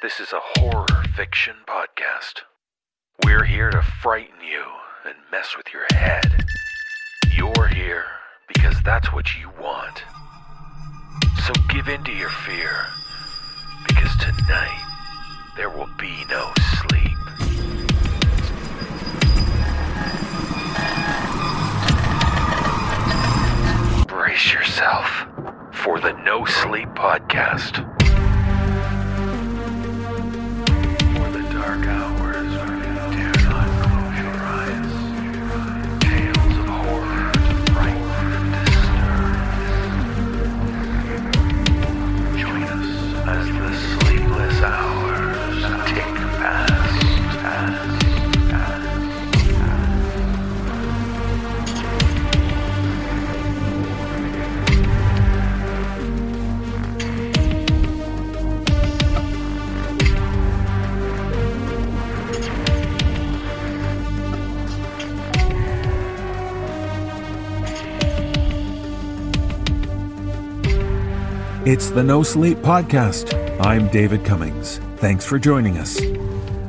This is a horror fiction podcast. We're here to frighten you and mess with your head. You're here because that's what you want. So give in to your fear, because tonight there will be no sleep. Brace yourself for the No Sleep Podcast. It's the No Sleep Podcast. I'm David Cummings. Thanks for joining us.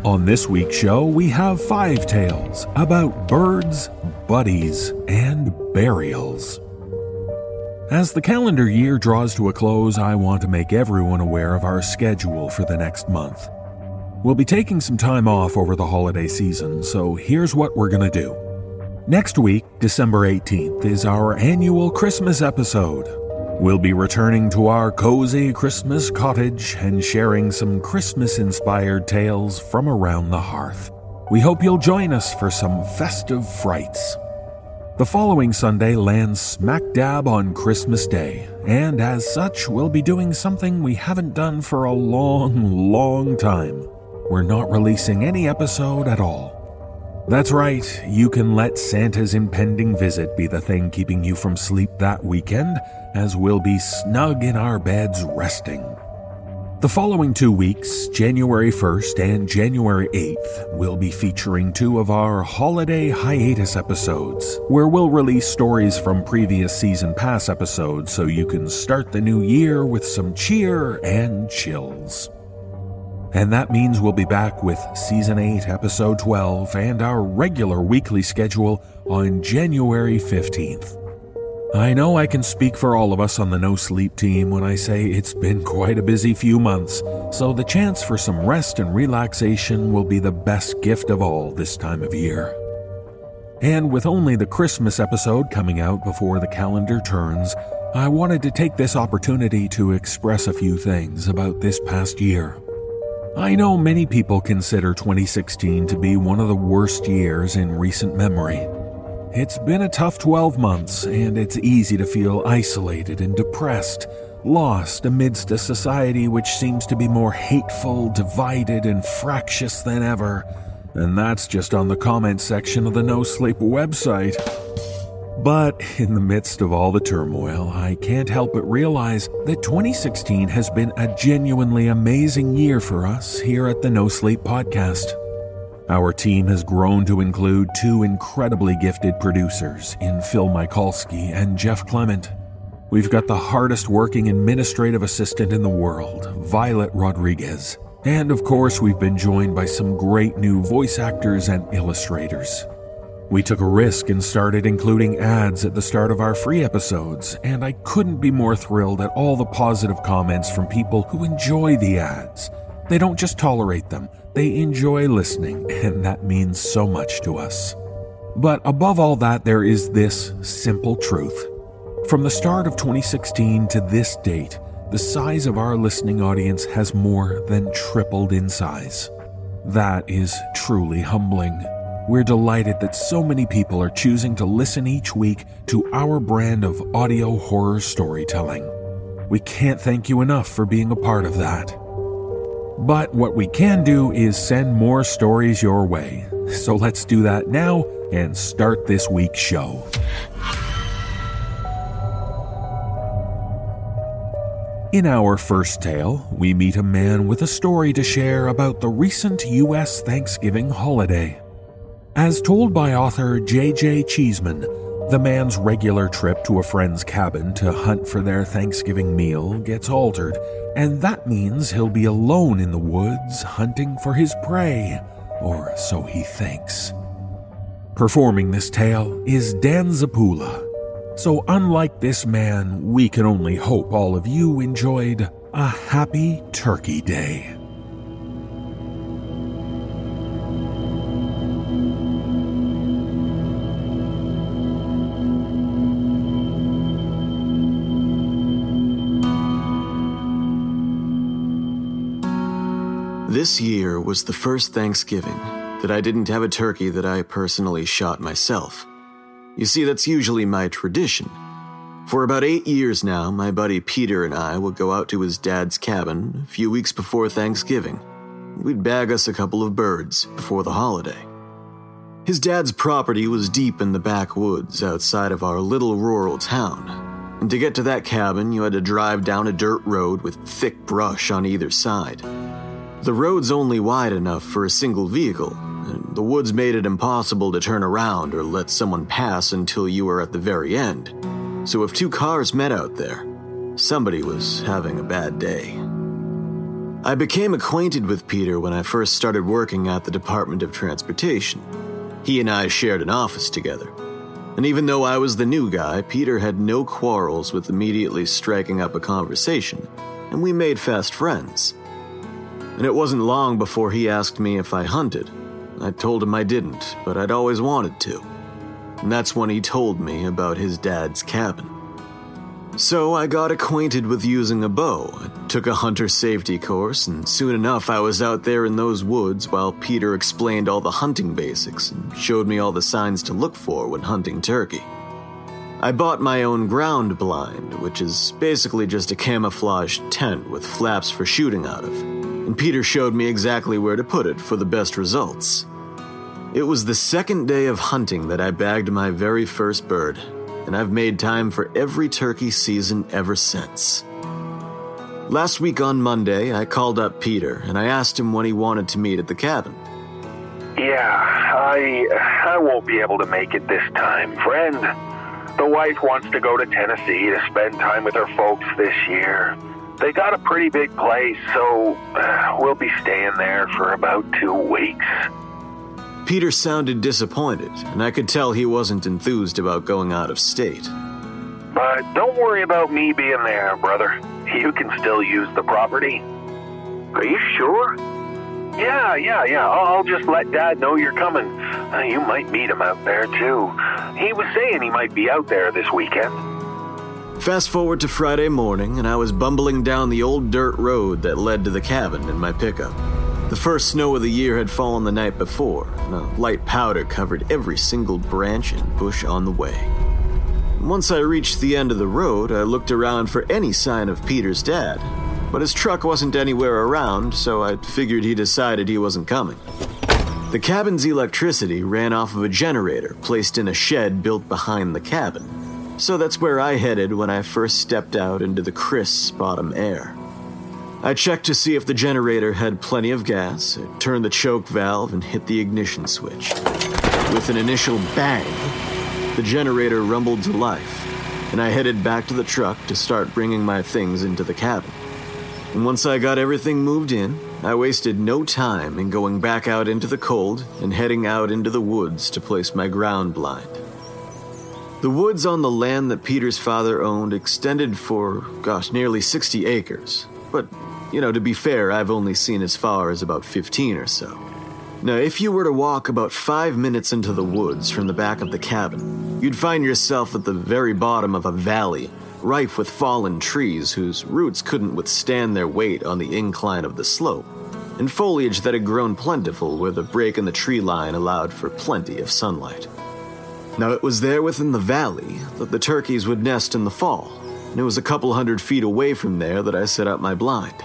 On this week's show, we have five tales about birds, buddies, and burials. As the calendar year draws to a close, I want to make everyone aware of our schedule for the next month. We'll be taking some time off over the holiday season, so here's what we're going to do. Next week, December 18th, is our annual Christmas episode. We'll be returning to our cozy Christmas cottage and sharing some Christmas inspired tales from around the hearth. We hope you'll join us for some festive frights. The following Sunday lands smack dab on Christmas Day, and as such, we'll be doing something we haven't done for a long, long time. We're not releasing any episode at all. That's right, you can let Santa's impending visit be the thing keeping you from sleep that weekend, as we'll be snug in our beds resting. The following two weeks, January 1st and January 8th, we'll be featuring two of our holiday hiatus episodes, where we'll release stories from previous season pass episodes so you can start the new year with some cheer and chills. And that means we'll be back with Season 8, Episode 12, and our regular weekly schedule on January 15th. I know I can speak for all of us on the No Sleep team when I say it's been quite a busy few months, so the chance for some rest and relaxation will be the best gift of all this time of year. And with only the Christmas episode coming out before the calendar turns, I wanted to take this opportunity to express a few things about this past year. I know many people consider 2016 to be one of the worst years in recent memory. It's been a tough 12 months, and it's easy to feel isolated and depressed, lost amidst a society which seems to be more hateful, divided, and fractious than ever. And that's just on the comment section of the No Sleep website. But in the midst of all the turmoil, I can't help but realize that 2016 has been a genuinely amazing year for us here at the No Sleep Podcast. Our team has grown to include two incredibly gifted producers in Phil Michalski and Jeff Clement. We've got the hardest working administrative assistant in the world, Violet Rodriguez. And of course, we've been joined by some great new voice actors and illustrators. We took a risk and started including ads at the start of our free episodes, and I couldn't be more thrilled at all the positive comments from people who enjoy the ads. They don't just tolerate them, they enjoy listening, and that means so much to us. But above all that, there is this simple truth. From the start of 2016 to this date, the size of our listening audience has more than tripled in size. That is truly humbling. We're delighted that so many people are choosing to listen each week to our brand of audio horror storytelling. We can't thank you enough for being a part of that. But what we can do is send more stories your way. So let's do that now and start this week's show. In our first tale, we meet a man with a story to share about the recent U.S. Thanksgiving holiday. As told by author J.J. Cheesman, the man's regular trip to a friend's cabin to hunt for their Thanksgiving meal gets altered, and that means he'll be alone in the woods hunting for his prey, or so he thinks. Performing this tale is Dan Zappulla. So, unlike this man, we can only hope all of you enjoyed a happy Turkey Day. This year was the first Thanksgiving that I didn't have a turkey that I personally shot myself. You see, that's usually my tradition. For about eight years now, my buddy Peter and I would go out to his dad's cabin a few weeks before Thanksgiving. We'd bag us a couple of birds before the holiday. His dad's property was deep in the backwoods outside of our little rural town. And to get to that cabin, you had to drive down a dirt road with thick brush on either side. The road's only wide enough for a single vehicle, and the woods made it impossible to turn around or let someone pass until you were at the very end. So if two cars met out there, somebody was having a bad day. I became acquainted with Peter when I first started working at the Department of Transportation. He and I shared an office together. And even though I was the new guy, Peter had no quarrels with immediately striking up a conversation, and we made fast friends and it wasn't long before he asked me if I hunted. I told him I didn't, but I'd always wanted to. And that's when he told me about his dad's cabin. So I got acquainted with using a bow, took a hunter safety course, and soon enough I was out there in those woods while Peter explained all the hunting basics and showed me all the signs to look for when hunting turkey. I bought my own ground blind, which is basically just a camouflaged tent with flaps for shooting out of and Peter showed me exactly where to put it for the best results. It was the second day of hunting that I bagged my very first bird, and I've made time for every turkey season ever since. Last week on Monday, I called up Peter and I asked him when he wanted to meet at the cabin. Yeah, I I won't be able to make it this time, friend. The wife wants to go to Tennessee to spend time with her folks this year. They got a pretty big place, so uh, we'll be staying there for about two weeks. Peter sounded disappointed, and I could tell he wasn't enthused about going out of state. But don't worry about me being there, brother. You can still use the property. Are you sure? Yeah, yeah, yeah. I'll just let Dad know you're coming. Uh, you might meet him out there, too. He was saying he might be out there this weekend. Fast forward to Friday morning, and I was bumbling down the old dirt road that led to the cabin in my pickup. The first snow of the year had fallen the night before, and a light powder covered every single branch and bush on the way. Once I reached the end of the road, I looked around for any sign of Peter's dad, but his truck wasn't anywhere around, so I figured he decided he wasn't coming. The cabin's electricity ran off of a generator placed in a shed built behind the cabin so that's where I headed when I first stepped out into the crisp autumn air. I checked to see if the generator had plenty of gas, turned the choke valve, and hit the ignition switch. With an initial bang, the generator rumbled to life, and I headed back to the truck to start bringing my things into the cabin. And once I got everything moved in, I wasted no time in going back out into the cold and heading out into the woods to place my ground blind. The woods on the land that Peter's father owned extended for, gosh, nearly 60 acres. But, you know, to be fair, I've only seen as far as about 15 or so. Now, if you were to walk about five minutes into the woods from the back of the cabin, you'd find yourself at the very bottom of a valley, rife with fallen trees whose roots couldn't withstand their weight on the incline of the slope, and foliage that had grown plentiful where the break in the tree line allowed for plenty of sunlight. Now, it was there within the valley that the turkeys would nest in the fall, and it was a couple hundred feet away from there that I set up my blind.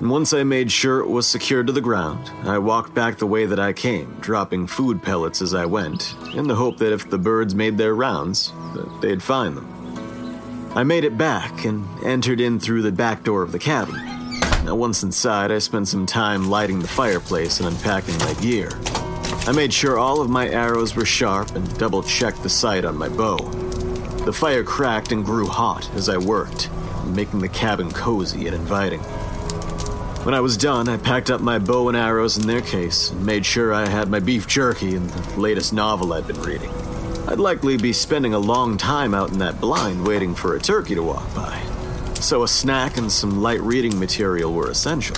And once I made sure it was secured to the ground, I walked back the way that I came, dropping food pellets as I went, in the hope that if the birds made their rounds, that they'd find them. I made it back and entered in through the back door of the cabin. Now, once inside, I spent some time lighting the fireplace and unpacking my gear. I made sure all of my arrows were sharp and double checked the sight on my bow. The fire cracked and grew hot as I worked, making the cabin cozy and inviting. When I was done, I packed up my bow and arrows in their case and made sure I had my beef jerky and the latest novel I'd been reading. I'd likely be spending a long time out in that blind waiting for a turkey to walk by, so a snack and some light reading material were essential.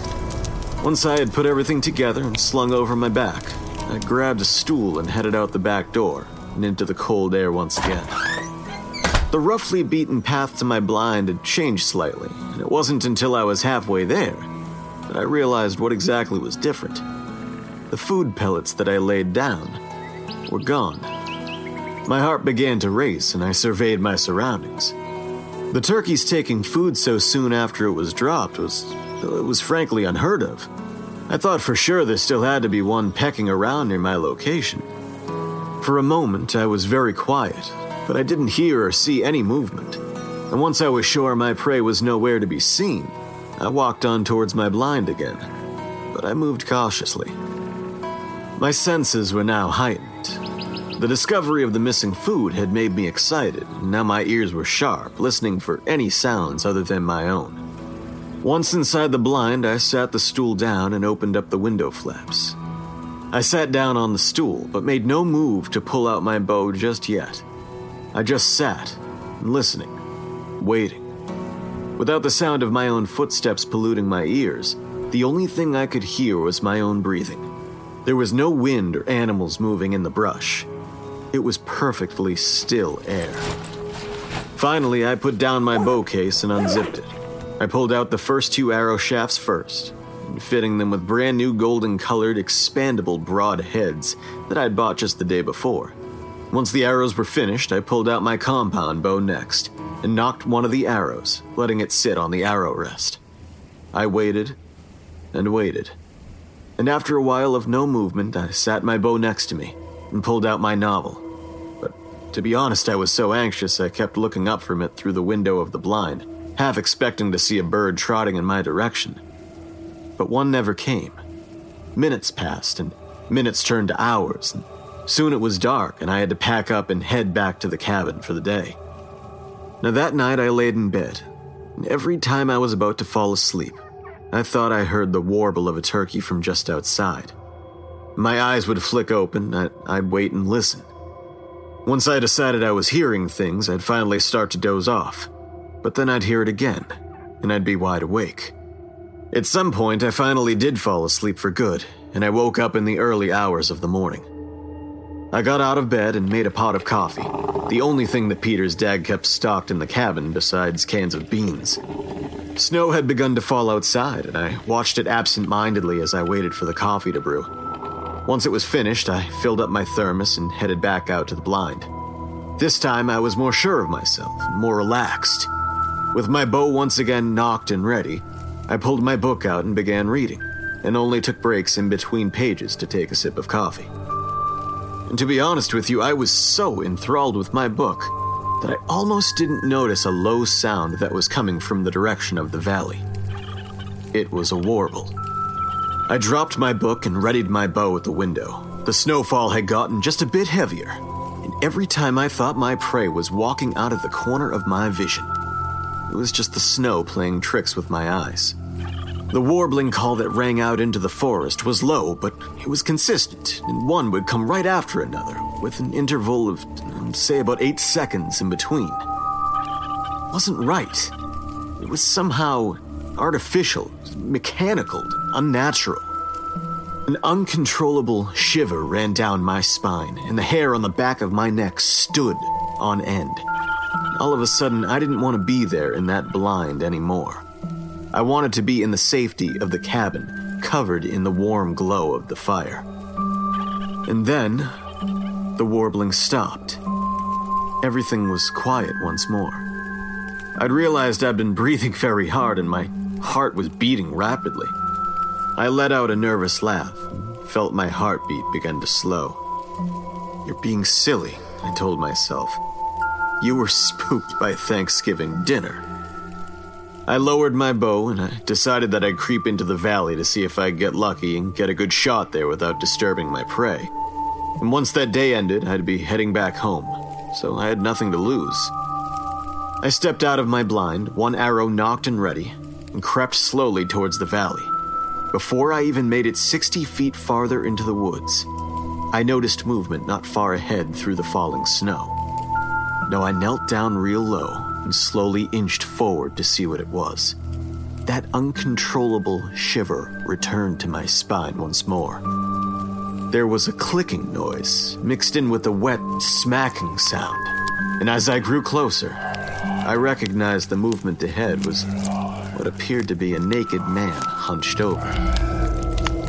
Once I had put everything together and slung over my back, I grabbed a stool and headed out the back door and into the cold air once again. The roughly beaten path to my blind had changed slightly, and it wasn't until I was halfway there that I realized what exactly was different. The food pellets that I laid down were gone. My heart began to race, and I surveyed my surroundings. The turkeys taking food so soon after it was dropped was, it was frankly unheard of. I thought for sure there still had to be one pecking around near my location. For a moment, I was very quiet, but I didn't hear or see any movement. And once I was sure my prey was nowhere to be seen, I walked on towards my blind again. But I moved cautiously. My senses were now heightened. The discovery of the missing food had made me excited, and now my ears were sharp, listening for any sounds other than my own. Once inside the blind, I sat the stool down and opened up the window flaps. I sat down on the stool, but made no move to pull out my bow just yet. I just sat, listening, waiting. Without the sound of my own footsteps polluting my ears, the only thing I could hear was my own breathing. There was no wind or animals moving in the brush. It was perfectly still air. Finally, I put down my bow case and unzipped it. I pulled out the first two arrow shafts first, fitting them with brand new golden colored, expandable broad heads that I'd bought just the day before. Once the arrows were finished, I pulled out my compound bow next and nocked one of the arrows, letting it sit on the arrow rest. I waited and waited. And after a while of no movement, I sat my bow next to me and pulled out my novel. But to be honest, I was so anxious I kept looking up from it through the window of the blind half expecting to see a bird trotting in my direction. But one never came. Minutes passed, and minutes turned to hours, and soon it was dark, and I had to pack up and head back to the cabin for the day. Now, that night I laid in bed, and every time I was about to fall asleep, I thought I heard the warble of a turkey from just outside. My eyes would flick open, and I'd wait and listen. Once I decided I was hearing things, I'd finally start to doze off but then I'd hear it again, and I'd be wide awake. At some point, I finally did fall asleep for good, and I woke up in the early hours of the morning. I got out of bed and made a pot of coffee, the only thing that Peter's dad kept stocked in the cabin besides cans of beans. Snow had begun to fall outside, and I watched it absent mindedly as I waited for the coffee to brew. Once it was finished, I filled up my thermos and headed back out to the blind. This time, I was more sure of myself, and more relaxed. With my bow once again nocked and ready, I pulled my book out and began reading, and only took breaks in between pages to take a sip of coffee. And to be honest with you, I was so enthralled with my book that I almost didn't notice a low sound that was coming from the direction of the valley. It was a warble. I dropped my book and readied my bow at the window. The snowfall had gotten just a bit heavier, and every time I thought my prey was walking out of the corner of my vision, it was just the snow playing tricks with my eyes. The warbling call that rang out into the forest was low, but it was consistent, and one would come right after another, with an interval of, say, about eight seconds in between. It wasn't right. It was somehow artificial, mechanical, unnatural. An uncontrollable shiver ran down my spine, and the hair on the back of my neck stood on end. All of a sudden, I didn't want to be there in that blind anymore. I wanted to be in the safety of the cabin, covered in the warm glow of the fire. And then, the warbling stopped. Everything was quiet once more. I'd realized I'd been breathing very hard and my heart was beating rapidly. I let out a nervous laugh felt my heartbeat begin to slow. You're being silly, I told myself. You were spooked by Thanksgiving dinner. I lowered my bow and I decided that I'd creep into the valley to see if I'd get lucky and get a good shot there without disturbing my prey. And once that day ended, I'd be heading back home, so I had nothing to lose. I stepped out of my blind, one arrow nocked and ready, and crept slowly towards the valley. Before I even made it 60 feet farther into the woods, I noticed movement not far ahead through the falling snow. Now I knelt down real low and slowly inched forward to see what it was. That uncontrollable shiver returned to my spine once more. There was a clicking noise mixed in with a wet, smacking sound, and as I grew closer, I recognized the movement ahead was what appeared to be a naked man hunched over.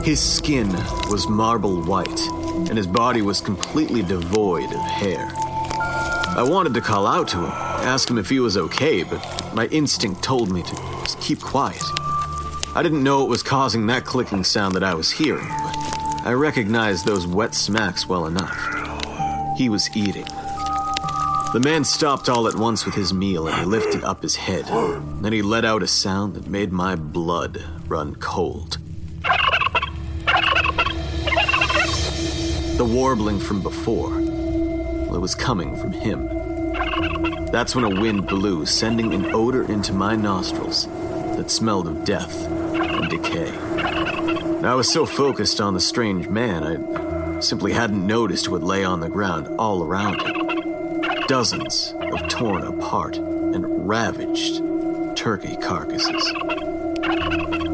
His skin was marble white, and his body was completely devoid of hair. I wanted to call out to him, ask him if he was okay, but my instinct told me to just keep quiet. I didn't know it was causing that clicking sound that I was hearing, but I recognized those wet smacks well enough. He was eating. The man stopped all at once with his meal and he lifted up his head. Then he let out a sound that made my blood run cold. The warbling from before, was coming from him. That's when a wind blew, sending an odor into my nostrils that smelled of death and decay. I was so focused on the strange man, I simply hadn't noticed what lay on the ground all around him dozens of torn apart and ravaged turkey carcasses.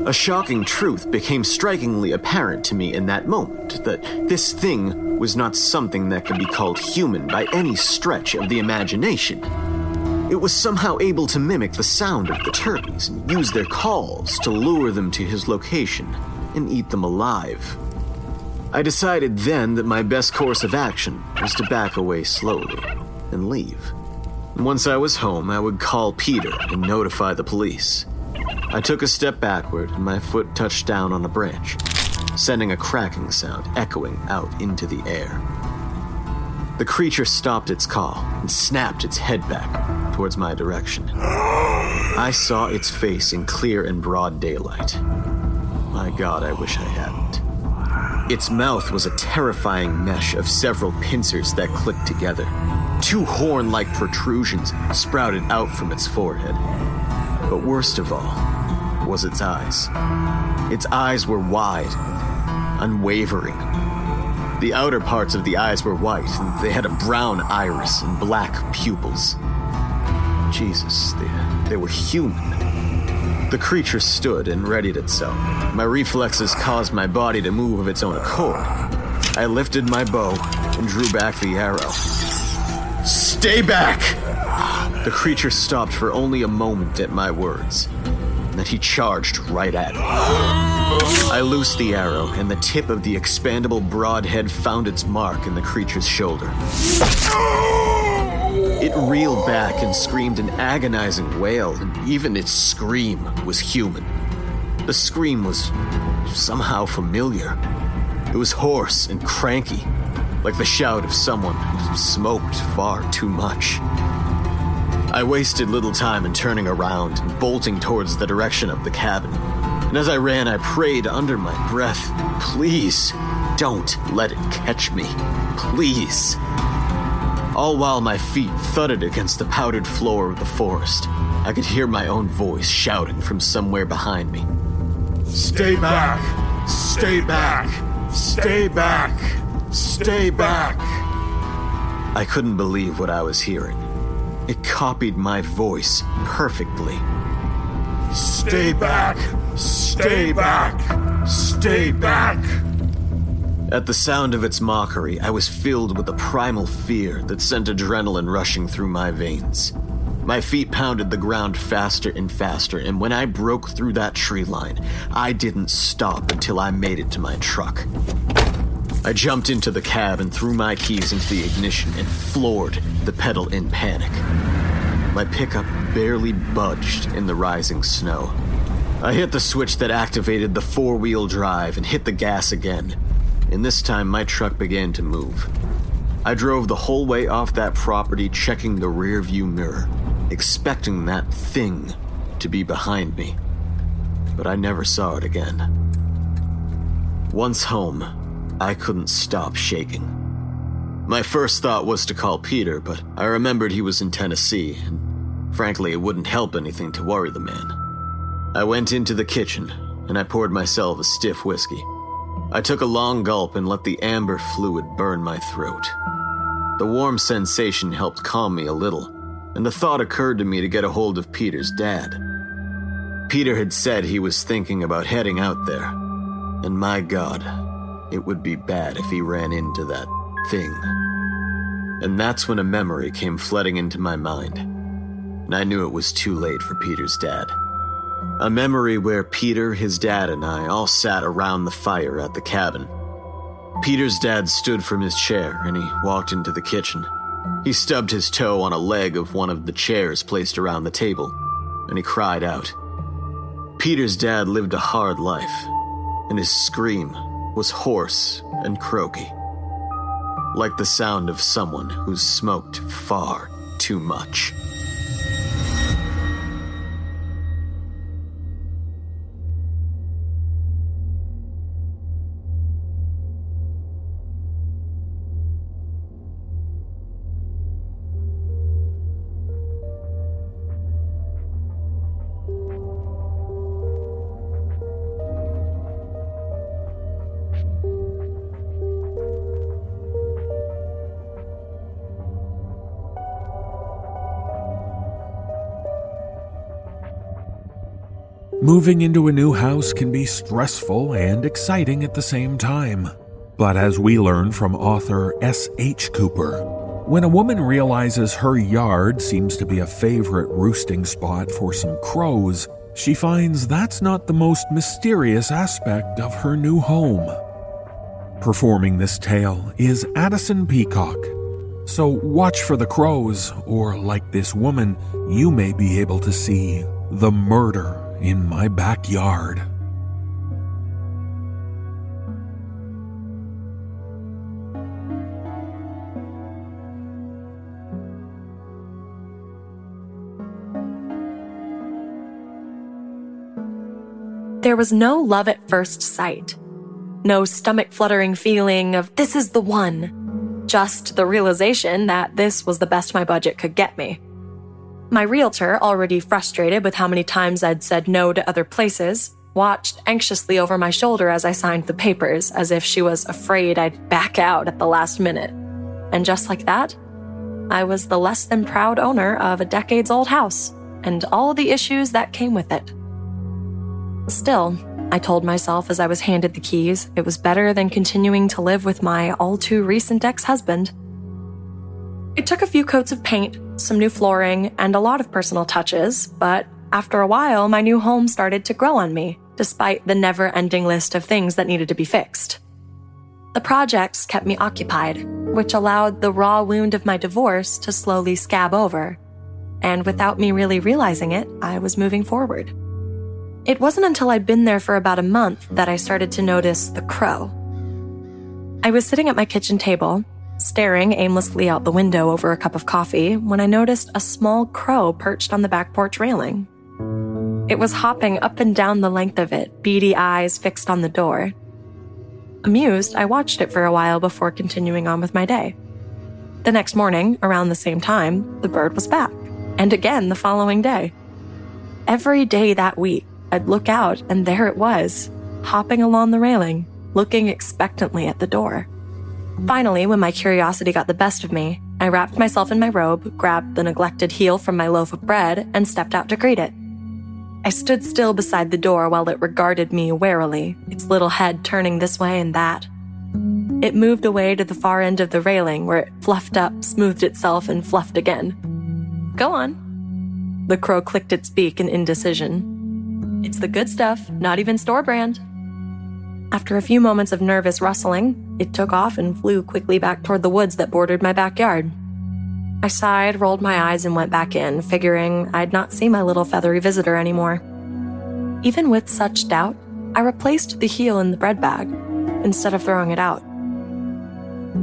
A shocking truth became strikingly apparent to me in that moment that this thing was not something that could be called human by any stretch of the imagination. It was somehow able to mimic the sound of the turkeys and use their calls to lure them to his location and eat them alive. I decided then that my best course of action was to back away slowly and leave. Once I was home, I would call Peter and notify the police. I took a step backward and my foot touched down on a branch, sending a cracking sound echoing out into the air. The creature stopped its call and snapped its head back towards my direction. I saw its face in clear and broad daylight. My god, I wish I hadn't. Its mouth was a terrifying mesh of several pincers that clicked together. Two horn like protrusions sprouted out from its forehead. But worst of all was its eyes. Its eyes were wide, unwavering. The outer parts of the eyes were white, and they had a brown iris and black pupils. Jesus, they, they were human. The creature stood and readied itself. My reflexes caused my body to move of its own accord. I lifted my bow and drew back the arrow. Stay back! The creature stopped for only a moment at my words. And then he charged right at me. I loosed the arrow, and the tip of the expandable broadhead found its mark in the creature's shoulder. It reeled back and screamed an agonizing wail, and even its scream was human. The scream was somehow familiar. It was hoarse and cranky, like the shout of someone who smoked far too much. I wasted little time in turning around and bolting towards the direction of the cabin. And as I ran, I prayed under my breath, please don't let it catch me. Please all while my feet thudded against the powdered floor of the forest. I could hear my own voice shouting from somewhere behind me. Stay back! Stay back! Stay back! Stay back! I couldn't believe what I was hearing. It copied my voice perfectly. Stay back! Stay back! Stay back! At the sound of its mockery, I was filled with a primal fear that sent adrenaline rushing through my veins. My feet pounded the ground faster and faster, and when I broke through that tree line, I didn't stop until I made it to my truck. I jumped into the cab and threw my keys into the ignition and floored the pedal in panic. My pickup barely budged in the rising snow. I hit the switch that activated the four wheel drive and hit the gas again and this time my truck began to move. I drove the whole way off that property, checking the rearview mirror, expecting that thing to be behind me. But I never saw it again. Once home, I couldn't stop shaking. My first thought was to call Peter, but I remembered he was in Tennessee, and frankly, it wouldn't help anything to worry the man. I went into the kitchen, and I poured myself a stiff whiskey. I took a long gulp and let the amber fluid burn my throat. The warm sensation helped calm me a little, and the thought occurred to me to get a hold of Peter's dad. Peter had said he was thinking about heading out there, and my god, it would be bad if he ran into that thing. And that's when a memory came flooding into my mind, and I knew it was too late for Peter's dad. A memory where Peter, his dad, and I all sat around the fire at the cabin. Peter's dad stood from his chair and he walked into the kitchen. He stubbed his toe on a leg of one of the chairs placed around the table, and he cried out. Peter's dad lived a hard life, and his scream was hoarse and croaky, like the sound of someone who's smoked far too much. Moving into a new house can be stressful and exciting at the same time. But as we learn from author S.H. Cooper, when a woman realizes her yard seems to be a favorite roosting spot for some crows, she finds that's not the most mysterious aspect of her new home. Performing this tale is Addison Peacock. So watch for the crows, or like this woman, you may be able to see the murder in my backyard. There was no love at first sight. No stomach fluttering feeling of this is the one. Just the realization that this was the best my budget could get me. My realtor, already frustrated with how many times I'd said no to other places, watched anxiously over my shoulder as I signed the papers, as if she was afraid I'd back out at the last minute. And just like that, I was the less than proud owner of a decades old house and all the issues that came with it. Still, I told myself as I was handed the keys, it was better than continuing to live with my all too recent ex husband. It took a few coats of paint, some new flooring, and a lot of personal touches, but after a while, my new home started to grow on me, despite the never ending list of things that needed to be fixed. The projects kept me occupied, which allowed the raw wound of my divorce to slowly scab over. And without me really realizing it, I was moving forward. It wasn't until I'd been there for about a month that I started to notice the crow. I was sitting at my kitchen table, staring aimlessly out the window over a cup of coffee when I noticed a small crow perched on the back porch railing. It was hopping up and down the length of it, beady eyes fixed on the door. Amused, I watched it for a while before continuing on with my day. The next morning, around the same time, the bird was back, and again the following day. Every day that week, I'd look out and there it was, hopping along the railing, looking expectantly at the door. Finally, when my curiosity got the best of me, I wrapped myself in my robe, grabbed the neglected heel from my loaf of bread, and stepped out to greet it. I stood still beside the door while it regarded me warily, its little head turning this way and that. It moved away to the far end of the railing where it fluffed up, smoothed itself, and fluffed again. Go on. The crow clicked its beak in indecision. It's the good stuff, not even store brand. After a few moments of nervous rustling, it took off and flew quickly back toward the woods that bordered my backyard. I sighed, rolled my eyes, and went back in, figuring I'd not see my little feathery visitor anymore. Even with such doubt, I replaced the heel in the bread bag instead of throwing it out.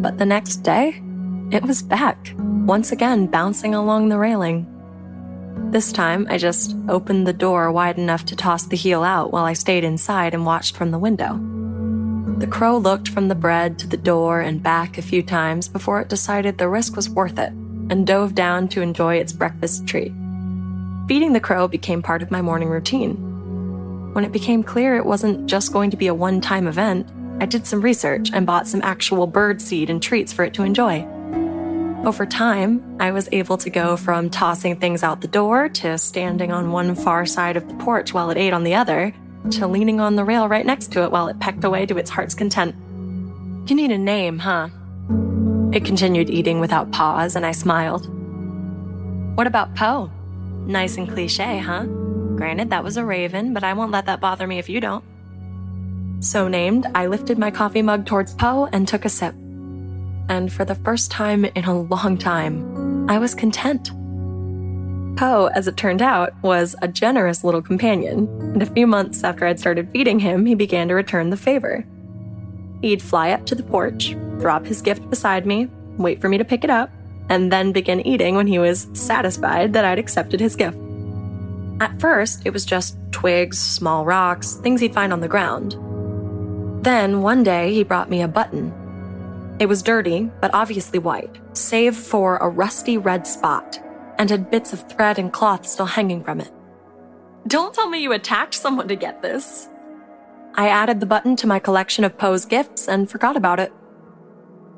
But the next day, it was back, once again bouncing along the railing. This time, I just opened the door wide enough to toss the heel out while I stayed inside and watched from the window. The crow looked from the bread to the door and back a few times before it decided the risk was worth it and dove down to enjoy its breakfast treat. Feeding the crow became part of my morning routine. When it became clear it wasn't just going to be a one time event, I did some research and bought some actual bird seed and treats for it to enjoy. Over time, I was able to go from tossing things out the door to standing on one far side of the porch while it ate on the other to leaning on the rail right next to it while it pecked away to its heart's content. You need a name, huh? It continued eating without pause, and I smiled. What about Poe? Nice and cliche, huh? Granted, that was a raven, but I won't let that bother me if you don't. So named, I lifted my coffee mug towards Poe and took a sip. And for the first time in a long time, I was content. Poe, as it turned out, was a generous little companion, and a few months after I'd started feeding him, he began to return the favor. He'd fly up to the porch, drop his gift beside me, wait for me to pick it up, and then begin eating when he was satisfied that I'd accepted his gift. At first, it was just twigs, small rocks, things he'd find on the ground. Then, one day, he brought me a button. It was dirty, but obviously white, save for a rusty red spot and had bits of thread and cloth still hanging from it. Don't tell me you attacked someone to get this. I added the button to my collection of Poe's gifts and forgot about it.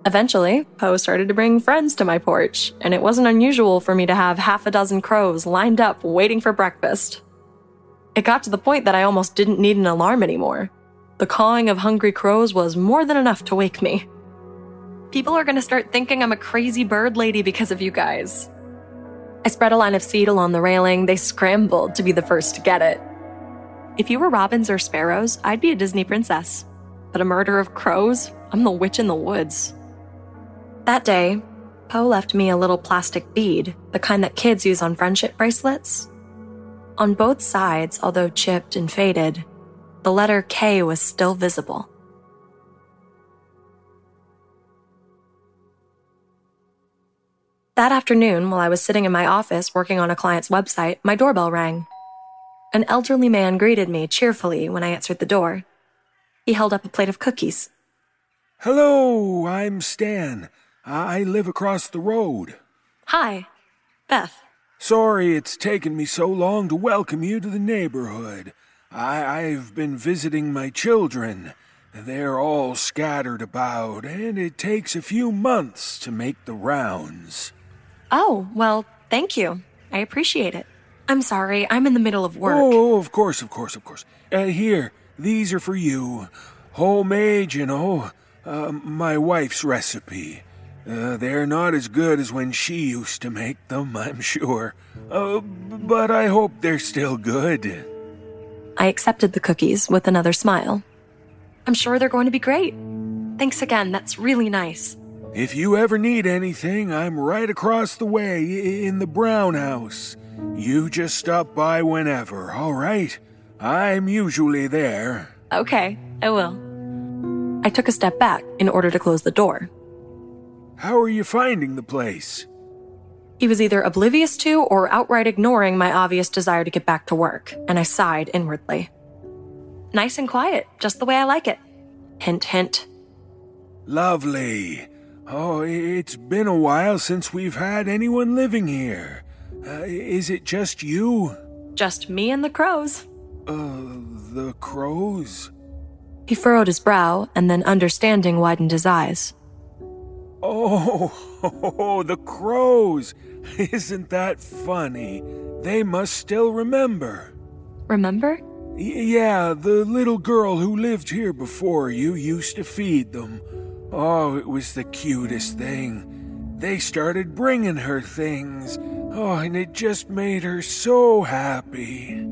Eventually, Poe started to bring friends to my porch, and it wasn't unusual for me to have half a dozen crows lined up waiting for breakfast. It got to the point that I almost didn't need an alarm anymore. The cawing of hungry crows was more than enough to wake me. People are gonna start thinking I'm a crazy bird lady because of you guys. I spread a line of seed along the railing. They scrambled to be the first to get it. If you were robins or sparrows, I'd be a Disney princess. But a murder of crows? I'm the witch in the woods. That day, Poe left me a little plastic bead, the kind that kids use on friendship bracelets. On both sides, although chipped and faded, the letter K was still visible. That afternoon, while I was sitting in my office working on a client's website, my doorbell rang. An elderly man greeted me cheerfully when I answered the door. He held up a plate of cookies. Hello, I'm Stan. I live across the road. Hi, Beth. Sorry it's taken me so long to welcome you to the neighborhood. I- I've been visiting my children. They're all scattered about, and it takes a few months to make the rounds. Oh, well, thank you. I appreciate it. I'm sorry, I'm in the middle of work. Oh, of course, of course, of course. Uh, here, these are for you. Homemade, you know. Uh, my wife's recipe. Uh, they're not as good as when she used to make them, I'm sure. Uh, but I hope they're still good. I accepted the cookies with another smile. I'm sure they're going to be great. Thanks again, that's really nice. If you ever need anything, I'm right across the way in the Brown House. You just stop by whenever, all right? I'm usually there. Okay, I will. I took a step back in order to close the door. How are you finding the place? He was either oblivious to or outright ignoring my obvious desire to get back to work, and I sighed inwardly. Nice and quiet, just the way I like it. Hint, hint. Lovely. Oh, it's been a while since we've had anyone living here. Uh, is it just you? Just me and the crows. Uh, the crows? He furrowed his brow, and then understanding widened his eyes. Oh, the crows! Isn't that funny? They must still remember. Remember? Y- yeah, the little girl who lived here before you used to feed them. Oh, it was the cutest thing. They started bringing her things. Oh, and it just made her so happy.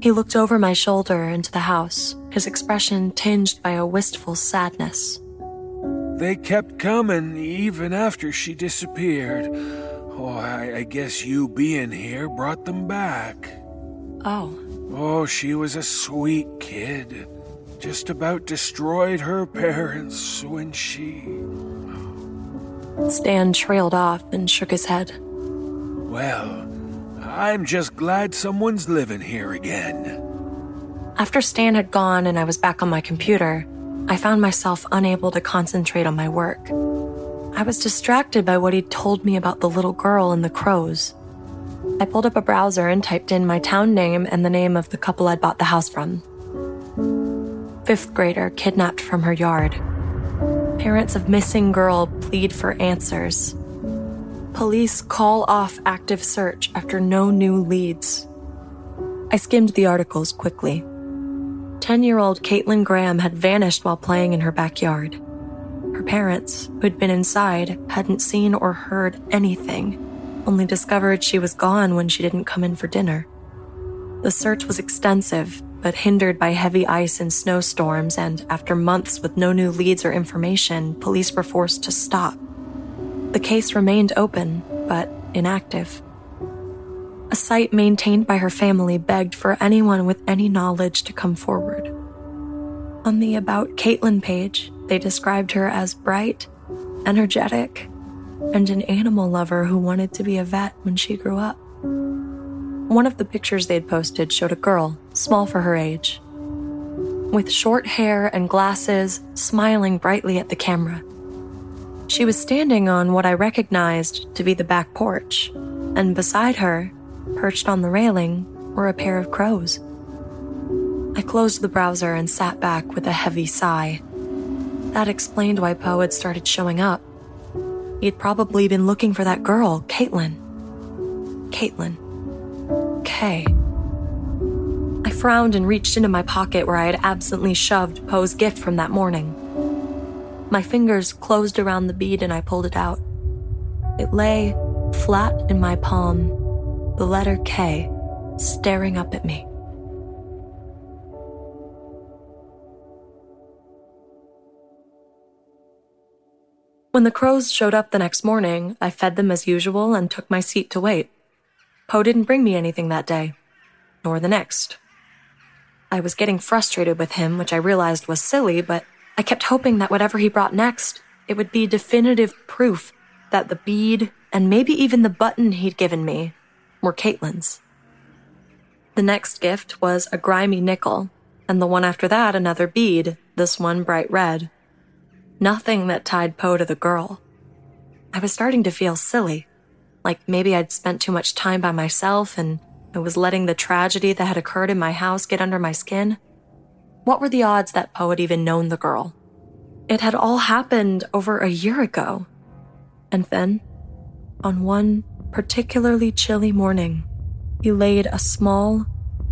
He looked over my shoulder into the house, his expression tinged by a wistful sadness. They kept coming even after she disappeared. Oh, I, I guess you being here brought them back. Oh, Oh, she was a sweet kid. Just about destroyed her parents when she. Stan trailed off and shook his head. Well, I'm just glad someone's living here again. After Stan had gone and I was back on my computer, I found myself unable to concentrate on my work. I was distracted by what he'd told me about the little girl and the crows. I pulled up a browser and typed in my town name and the name of the couple I'd bought the house from. Fifth grader kidnapped from her yard. Parents of missing girl plead for answers. Police call off active search after no new leads. I skimmed the articles quickly. 10 year old Caitlin Graham had vanished while playing in her backyard. Her parents, who'd been inside, hadn't seen or heard anything, only discovered she was gone when she didn't come in for dinner. The search was extensive, but hindered by heavy ice and snowstorms, and after months with no new leads or information, police were forced to stop. The case remained open, but inactive. A site maintained by her family begged for anyone with any knowledge to come forward. On the About Caitlin page, they described her as bright, energetic, and an animal lover who wanted to be a vet when she grew up. One of the pictures they had posted showed a girl, small for her age, with short hair and glasses, smiling brightly at the camera. She was standing on what I recognized to be the back porch, and beside her, perched on the railing, were a pair of crows. I closed the browser and sat back with a heavy sigh. That explained why Poe had started showing up. He'd probably been looking for that girl, Caitlin. Caitlin. K. I frowned and reached into my pocket where I had absently shoved Poe's gift from that morning. My fingers closed around the bead and I pulled it out. It lay flat in my palm, the letter K staring up at me. When the crows showed up the next morning, I fed them as usual and took my seat to wait. Poe didn't bring me anything that day, nor the next. I was getting frustrated with him, which I realized was silly, but I kept hoping that whatever he brought next, it would be definitive proof that the bead and maybe even the button he'd given me were Caitlin's. The next gift was a grimy nickel, and the one after that another bead, this one bright red. Nothing that tied Poe to the girl. I was starting to feel silly, like maybe I'd spent too much time by myself and I was letting the tragedy that had occurred in my house get under my skin. What were the odds that Poe had even known the girl? It had all happened over a year ago. And then, on one particularly chilly morning, he laid a small,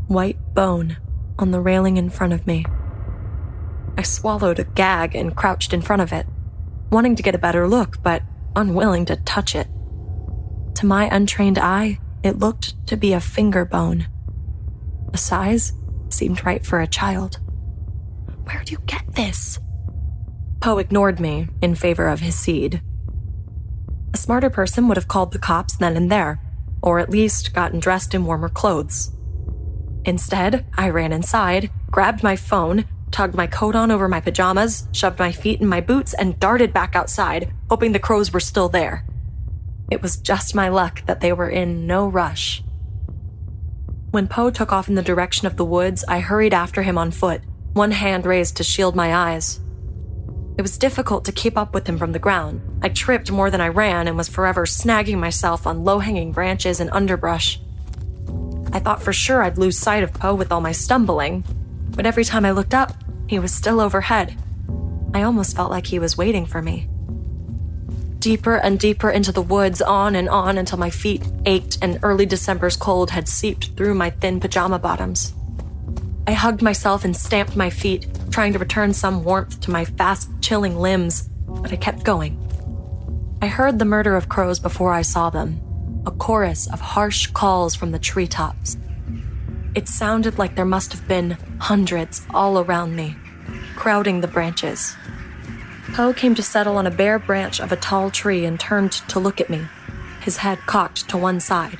white bone on the railing in front of me. I swallowed a gag and crouched in front of it, wanting to get a better look, but unwilling to touch it. To my untrained eye, it looked to be a finger bone. The size seemed right for a child. Where'd you get this? Poe ignored me in favor of his seed. A smarter person would have called the cops then and there, or at least gotten dressed in warmer clothes. Instead, I ran inside, grabbed my phone, tugged my coat on over my pajamas, shoved my feet in my boots, and darted back outside, hoping the crows were still there. It was just my luck that they were in no rush. When Poe took off in the direction of the woods, I hurried after him on foot, one hand raised to shield my eyes. It was difficult to keep up with him from the ground. I tripped more than I ran and was forever snagging myself on low hanging branches and underbrush. I thought for sure I'd lose sight of Poe with all my stumbling, but every time I looked up, he was still overhead. I almost felt like he was waiting for me. Deeper and deeper into the woods, on and on until my feet ached and early December's cold had seeped through my thin pajama bottoms. I hugged myself and stamped my feet, trying to return some warmth to my fast chilling limbs, but I kept going. I heard the murder of crows before I saw them, a chorus of harsh calls from the treetops. It sounded like there must have been hundreds all around me, crowding the branches. Poe came to settle on a bare branch of a tall tree and turned to look at me, his head cocked to one side.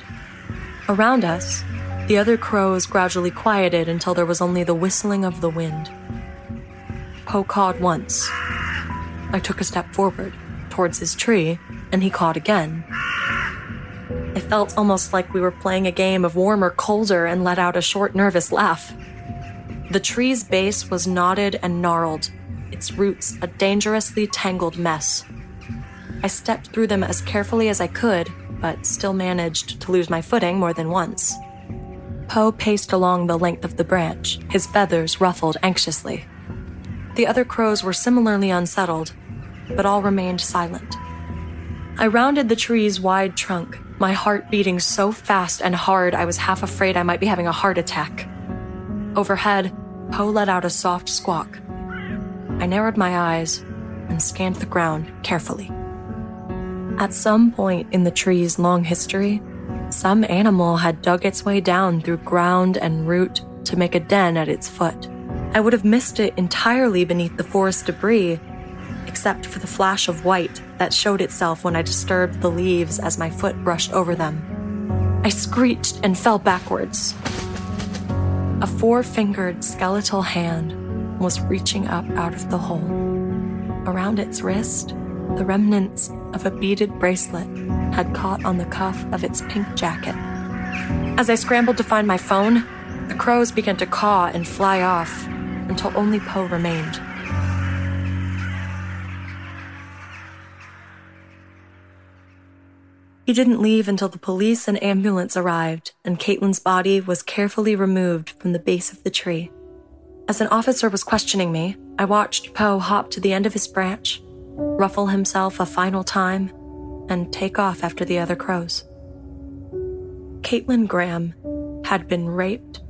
Around us, the other crows gradually quieted until there was only the whistling of the wind. Poe cawed once. I took a step forward, towards his tree, and he cawed again. It felt almost like we were playing a game of warmer, colder, and let out a short, nervous laugh. The tree's base was knotted and gnarled, its roots a dangerously tangled mess. I stepped through them as carefully as I could, but still managed to lose my footing more than once. Poe paced along the length of the branch, his feathers ruffled anxiously. The other crows were similarly unsettled, but all remained silent. I rounded the tree's wide trunk, my heart beating so fast and hard I was half afraid I might be having a heart attack. Overhead, Poe let out a soft squawk. I narrowed my eyes and scanned the ground carefully. At some point in the tree's long history, some animal had dug its way down through ground and root to make a den at its foot. I would have missed it entirely beneath the forest debris, except for the flash of white that showed itself when I disturbed the leaves as my foot brushed over them. I screeched and fell backwards. A four fingered skeletal hand was reaching up out of the hole. Around its wrist, the remnants of a beaded bracelet had caught on the cuff of its pink jacket. As I scrambled to find my phone, the crows began to caw and fly off until only Poe remained. He didn't leave until the police and ambulance arrived and Caitlin's body was carefully removed from the base of the tree. As an officer was questioning me, I watched Poe hop to the end of his branch, ruffle himself a final time, and take off after the other crows. Caitlin Graham had been raped,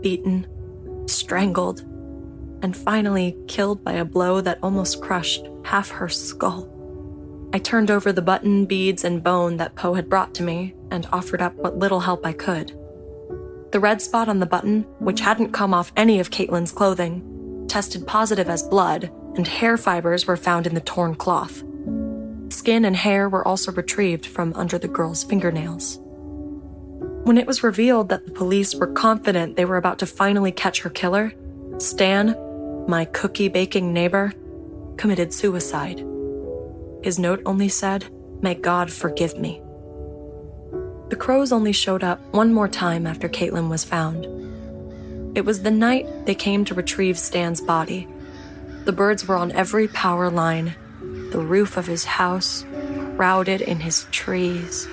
beaten, strangled, and finally killed by a blow that almost crushed half her skull. I turned over the button, beads, and bone that Poe had brought to me and offered up what little help I could. The red spot on the button, which hadn't come off any of Caitlin's clothing, tested positive as blood, and hair fibers were found in the torn cloth. Skin and hair were also retrieved from under the girl's fingernails. When it was revealed that the police were confident they were about to finally catch her killer, Stan, my cookie baking neighbor, committed suicide. His note only said, May God forgive me. The crows only showed up one more time after Caitlin was found. It was the night they came to retrieve Stan's body. The birds were on every power line, the roof of his house, crowded in his trees.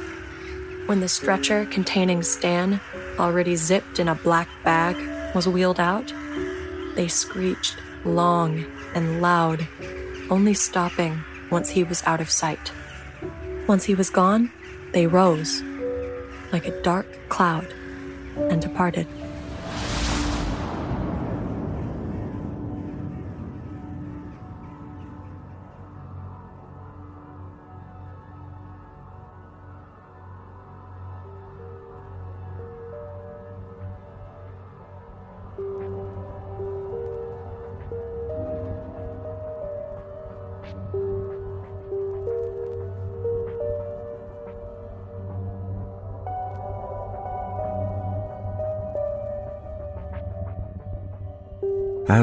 When the stretcher containing Stan, already zipped in a black bag, was wheeled out, they screeched long and loud, only stopping once he was out of sight. Once he was gone, they rose like a dark cloud and departed.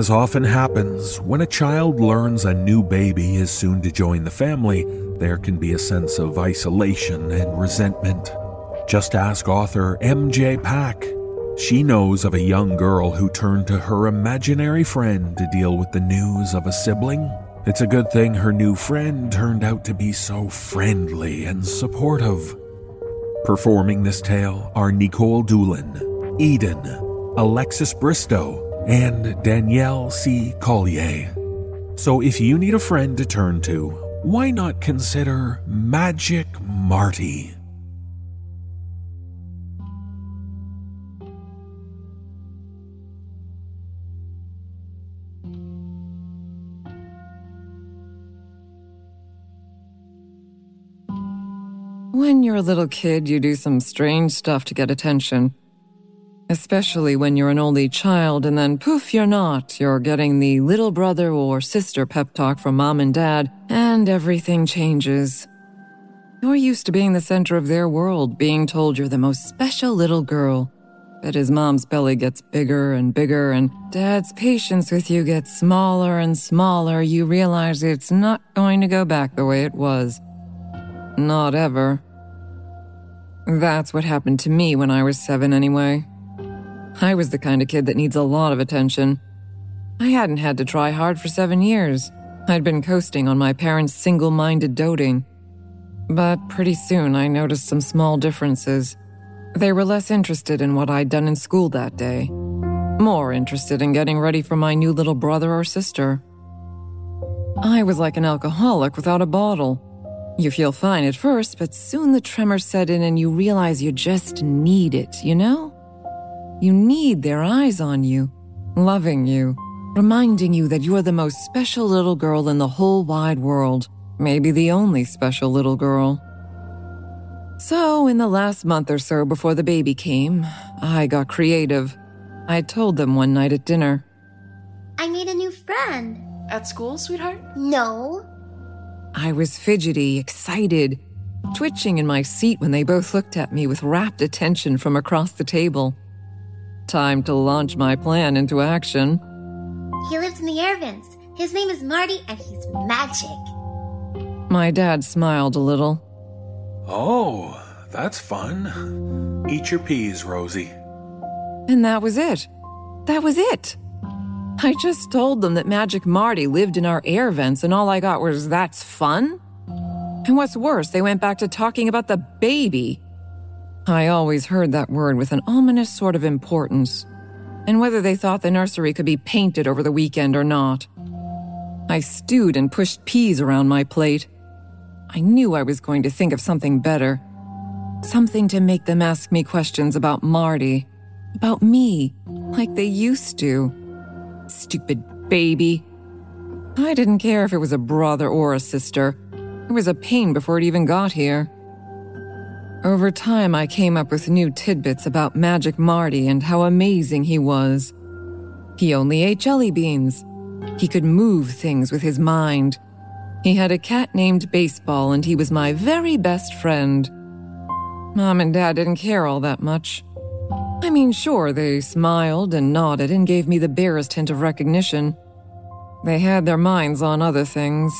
As often happens, when a child learns a new baby is soon to join the family, there can be a sense of isolation and resentment. Just ask author M.J. Pack. She knows of a young girl who turned to her imaginary friend to deal with the news of a sibling. It's a good thing her new friend turned out to be so friendly and supportive. Performing this tale are Nikolle Doolin, Eden, Alexis Bristowe, and Danielle C. Callier. So if you need a friend to turn to, why not consider Magic Marty? When you're a little kid, you do some strange stuff to get attention. Especially when you're an only child and then poof, you're not. You're getting the little brother or sister pep talk from mom and dad, and everything changes. You're used to being the center of their world, being told you're the most special little girl. But as mom's belly gets bigger and bigger and dad's patience with you gets smaller and smaller, you realize it's not going to go back the way it was. Not ever. That's what happened to me when I was seven, anyway. I was the kind of kid that needs a lot of attention. I hadn't had to try hard for seven years. I'd been coasting on my parents' single minded doting. But pretty soon I noticed some small differences. They were less interested in what I'd done in school that day, more interested in getting ready for my new little brother or sister. I was like an alcoholic without a bottle. You feel fine at first, but soon the tremors set in and you realize you just need it, you know? You need their eyes on you, loving you, reminding you that you are the most special little girl in the whole wide world, maybe the only special little girl. So, in the last month or so before the baby came, I got creative. I told them one night at dinner. I made a new friend. At school, sweetheart? No. I was fidgety, excited, twitching in my seat when they both looked at me with rapt attention from across the table. Time to launch my plan into action. He lives in the air vents. His name is Marty, and he's magic. My dad smiled a little. Oh, that's fun. Eat your peas, Rosie. And that was it. That was it. I just told them that Magic Marty lived in our air vents, and all I got was that's fun? And what's worse, they went back to talking about the baby. I always heard that word with an ominous sort of importance, and whether they thought the nursery could be painted over the weekend or not. I stewed and pushed peas around my plate. I knew I was going to think of something better. Something to make them ask me questions about Marty, about me, like they used to. Stupid baby. I didn't care if it was a brother or a sister. It was a pain before it even got here. Over time, I came up with new tidbits about Magic Marty and how amazing he was. He only ate jelly beans. He could move things with his mind. He had a cat named Baseball, and he was my very best friend. Mom and Dad didn't care all that much. I mean, sure, they smiled and nodded and gave me the barest hint of recognition. They had their minds on other things.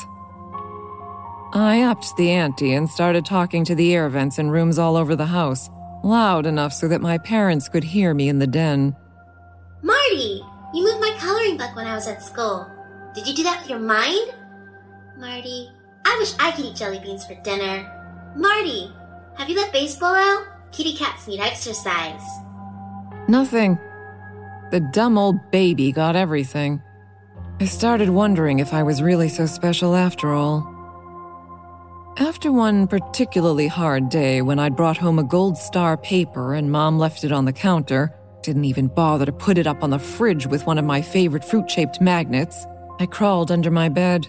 I upped the ante and started talking to the air vents in rooms all over the house, loud enough so that my parents could hear me in the den. Marty, you moved my coloring book when I was at school. Did you do that with your mind? Marty, I wish I could eat jelly beans for dinner. Marty, have you let baseball out? Kitty cats need exercise. Nothing. The dumb old baby got everything. I started wondering if I was really so special after all. After one particularly hard day when I'd brought home a gold star paper and mom left it on the counter, didn't even bother to put it up on the fridge with one of my favorite fruit shaped magnets, I crawled under my bed.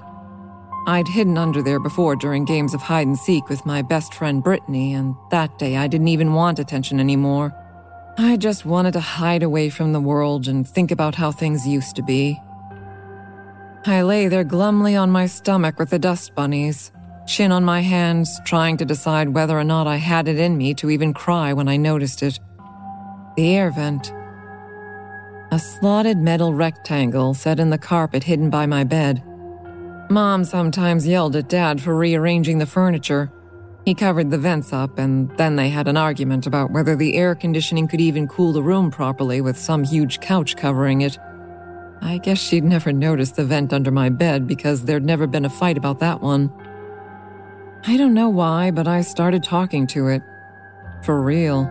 I'd hidden under there before during games of hide and seek with my best friend Brittany, and that day I didn't even want attention anymore. I just wanted to hide away from the world and think about how things used to be. I lay there glumly on my stomach with the dust bunnies, chin on my hands, trying to decide whether or not I had it in me to even cry when I noticed it. The air vent. A slotted metal rectangle set in the carpet hidden by my bed. Mom sometimes yelled at Dad for rearranging the furniture. He covered the vents up, and then they had an argument about whether the air conditioning could even cool the room properly with some huge couch covering it. I guess she'd never noticed the vent under my bed because there'd never been a fight about that one. I don't know why, but I started talking to it. For real.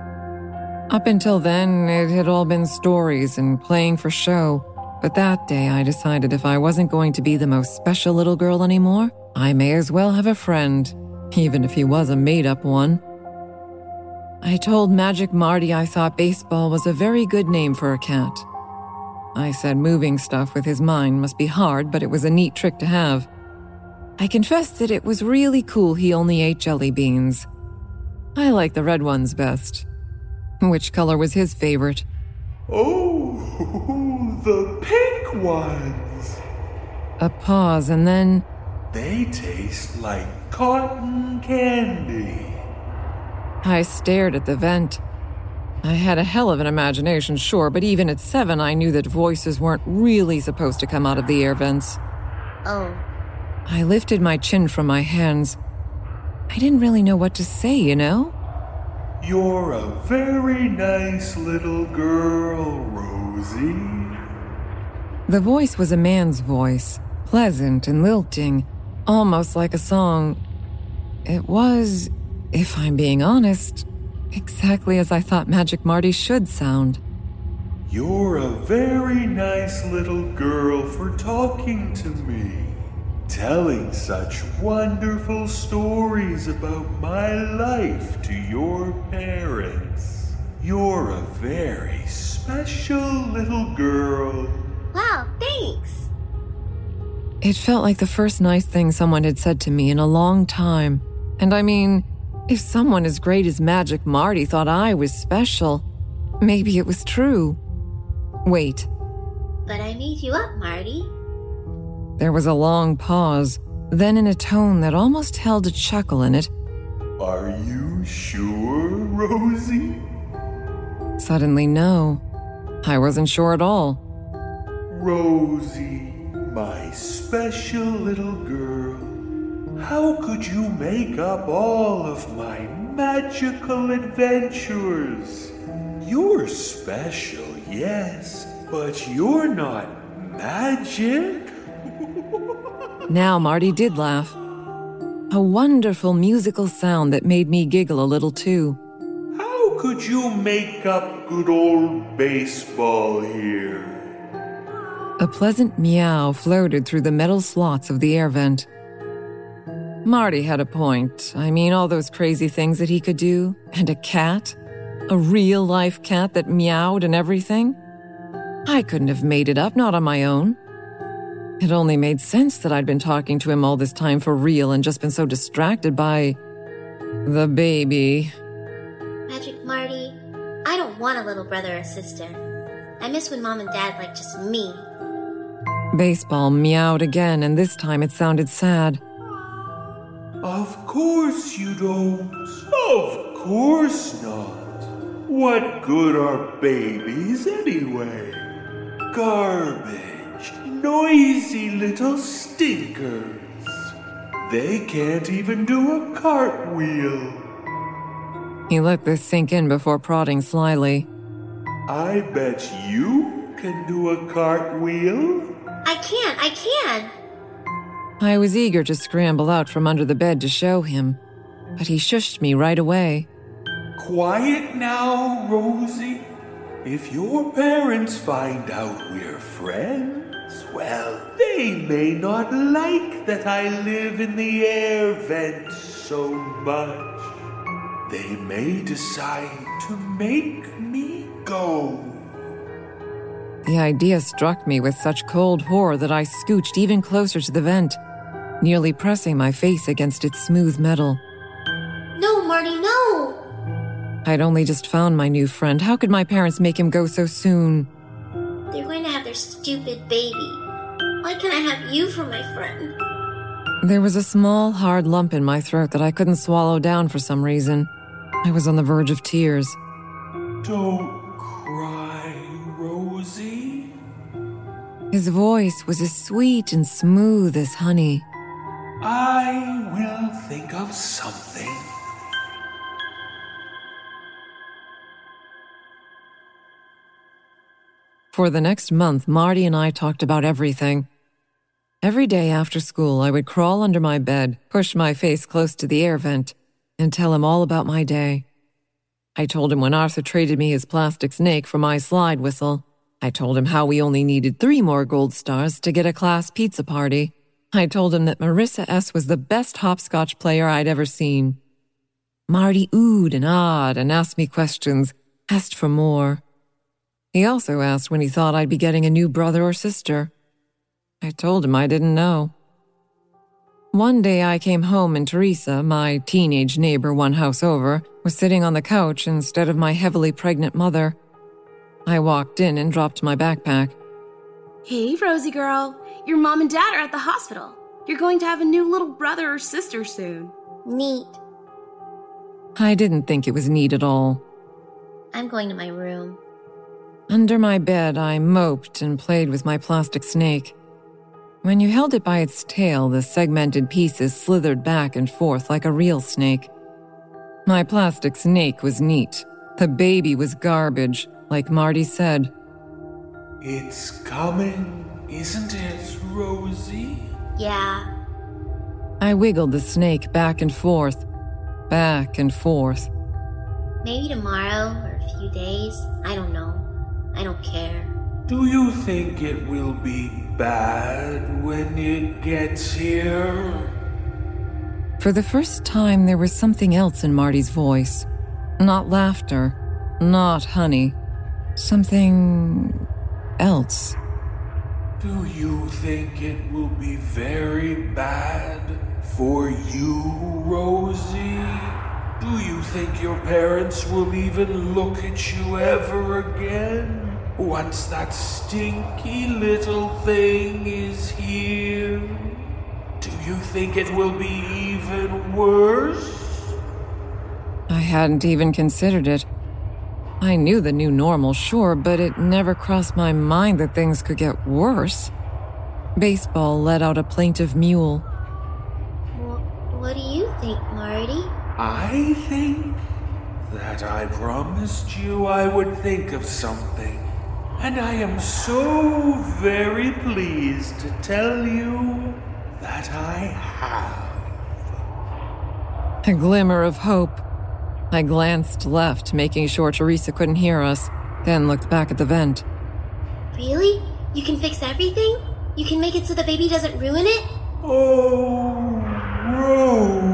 Up until then, it had all been stories and playing for show. But that day, I decided if I wasn't going to be the most special little girl anymore, I may as well have a friend, even if he was a made up one. I told Magic Marty I thought baseball was a very good name for a cat. I said moving stuff with his mind must be hard, but it was a neat trick to have. I confessed that it was really cool he only ate jelly beans. I like the red ones best. Which color was his favorite? Oh, the pink ones. A pause and then. They taste like cotton candy. I stared at the vent. I had a hell of an imagination, sure, but even at seven, I knew that voices weren't really supposed to come out of the air vents. Oh. I lifted my chin from my hands. I didn't really know what to say, you know? You're a very nice little girl, Rosie. The voice was a man's voice, pleasant and lilting, almost like a song. It was, if I'm being honest, exactly as I thought Magic Marty should sound. You're a very nice little girl for talking to me, telling such wonderful stories about my life to your parents. You're a very special little girl. Wow, thanks. It felt like the first nice thing someone had said to me in a long time. And I mean, if someone as great as Magic Marty thought I was special, maybe it was true. Wait, But I made you up, Marty. There was a long pause, then in a tone that almost held a chuckle in it, Are you sure, Rosie? suddenly no. I wasn't sure at all. Rosie, my special little girl. How could you make up all of my magical adventures? You're special, yes, but you're not magic. Now Marty did laugh. A wonderful musical sound that made me giggle a little too. How could you make up good old baseball here? A pleasant meow floated through the metal slots of the air vent. Marty had a point. I mean, all those crazy things that he could do. And a cat. A real life cat that meowed and everything. I couldn't have made it up, not on my own. It only made sense that I'd been talking to him all this time for real and just been so distracted by. the baby. Magic Marty, I don't want a little brother or sister. I miss when mom and dad liked just me. Baseball meowed again, and this time it sounded sad. Of course you don't. Of course not. What good are babies anyway? Garbage. Noisy little stinkers. They can't even do a cartwheel. He let this sink in before prodding slyly. I bet you can do a cartwheel. I can, I can. I was eager to scramble out from under the bed to show him, but he shushed me right away. Quiet now, Rosie. If your parents find out we're friends, well, they may not like that I live in the air vent so much. They may decide to make me go. The idea struck me with such cold horror that I scooched even closer to the vent, nearly pressing my face against its smooth metal. No, Marty, no! I'd only just found my new friend. How could my parents make him go so soon? They're going to have their stupid baby. Why can't I have you for my friend? There was a small, hard lump in my throat that I couldn't swallow down for some reason. I was on the verge of tears. Don't cry, Rosie. His voice was as sweet and smooth as honey. I will think of something. For the next month, Marty and I talked about everything. Every day after school, I would crawl under my bed, push my face close to the air vent, and tell him all about my day. I told him when Arthur traded me his plastic snake for my slide whistle. I told him how we only needed three more gold stars to get a class pizza party. I told him that Marissa S. was the best hopscotch player I'd ever seen. Marty oohed and awed and asked me questions, asked for more. He also asked when he thought I'd be getting a new brother or sister. I told him I didn't know. One day I came home and Teresa, my teenage neighbor one house over, was sitting on the couch instead of my heavily pregnant mother. I walked in and dropped my backpack. Hey, Rosie girl. Your mom and dad are at the hospital. You're going to have a new little brother or sister soon. Neat. I didn't think it was neat at all. I'm going to my room. Under my bed, I moped and played with my plastic snake. When you held it by its tail, the segmented pieces slithered back and forth like a real snake. My plastic snake was neat. The baby was garbage, like Marty said. It's coming, isn't it, Rosie? Yeah. I wiggled the snake back and forth, back and forth. Maybe tomorrow or a few days. I don't know. I don't care. Do you think it will be bad when it gets here? For the first time, there was something else in Marty's voice. Not laughter, not honey. Something else. Do you think it will be very bad for you, Rosie? Do you think your parents will even look at you ever again once that stinky little thing is here? Do you think it will be even worse? I hadn't even considered it. I knew the new normal, sure, but it never crossed my mind that things could get worse. Baseball let out a plaintive mewl. Wh- what do you think, Marty? I think that I promised you I would think of something. And I am so very pleased to tell you that I have. A glimmer of hope. I glanced left, making sure Teresa couldn't hear us, then looked back at the vent. Really? You can fix everything? You can make it so the baby doesn't ruin it? Oh, Rosie